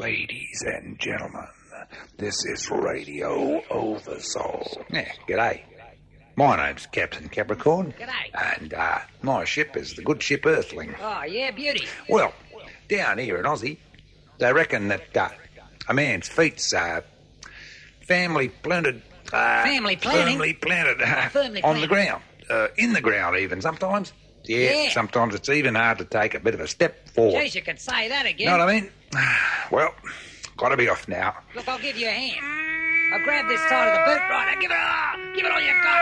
Ladies and gentlemen, this is Radio Oversoul. Yeah, g'day. My name's Captain Capricorn. G'day. And uh, my ship is the good ship Earthling. Oh, yeah, beauty. Well, down here in Aussie, they reckon that uh, a man's feet's uh, family planted. Uh, Family planting? Firmly planted uh, Firmly on the ground. Uh, in the ground, even sometimes. Yeah, Yeah. sometimes it's even hard to take a bit of a step forward. Jeez, you could say that again. You know what I mean? Well, gotta be off now. Look, I'll give you a hand. I'll grab this side of the boot Right, now give it all. Give it all you got.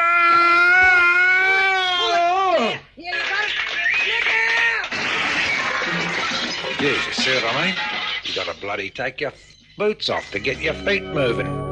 Pull it. Yeah, yeah, you got it. Look out! Yes, you see what I mean? You gotta bloody take your boots off to get your feet moving.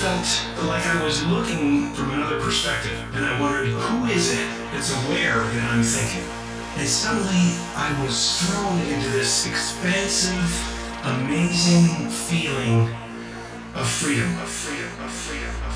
Felt like I was looking from another perspective, and I wondered, who is it that's aware that I'm thinking? And suddenly I was thrown into this expansive, amazing feeling of freedom, of freedom, of freedom, of freedom, of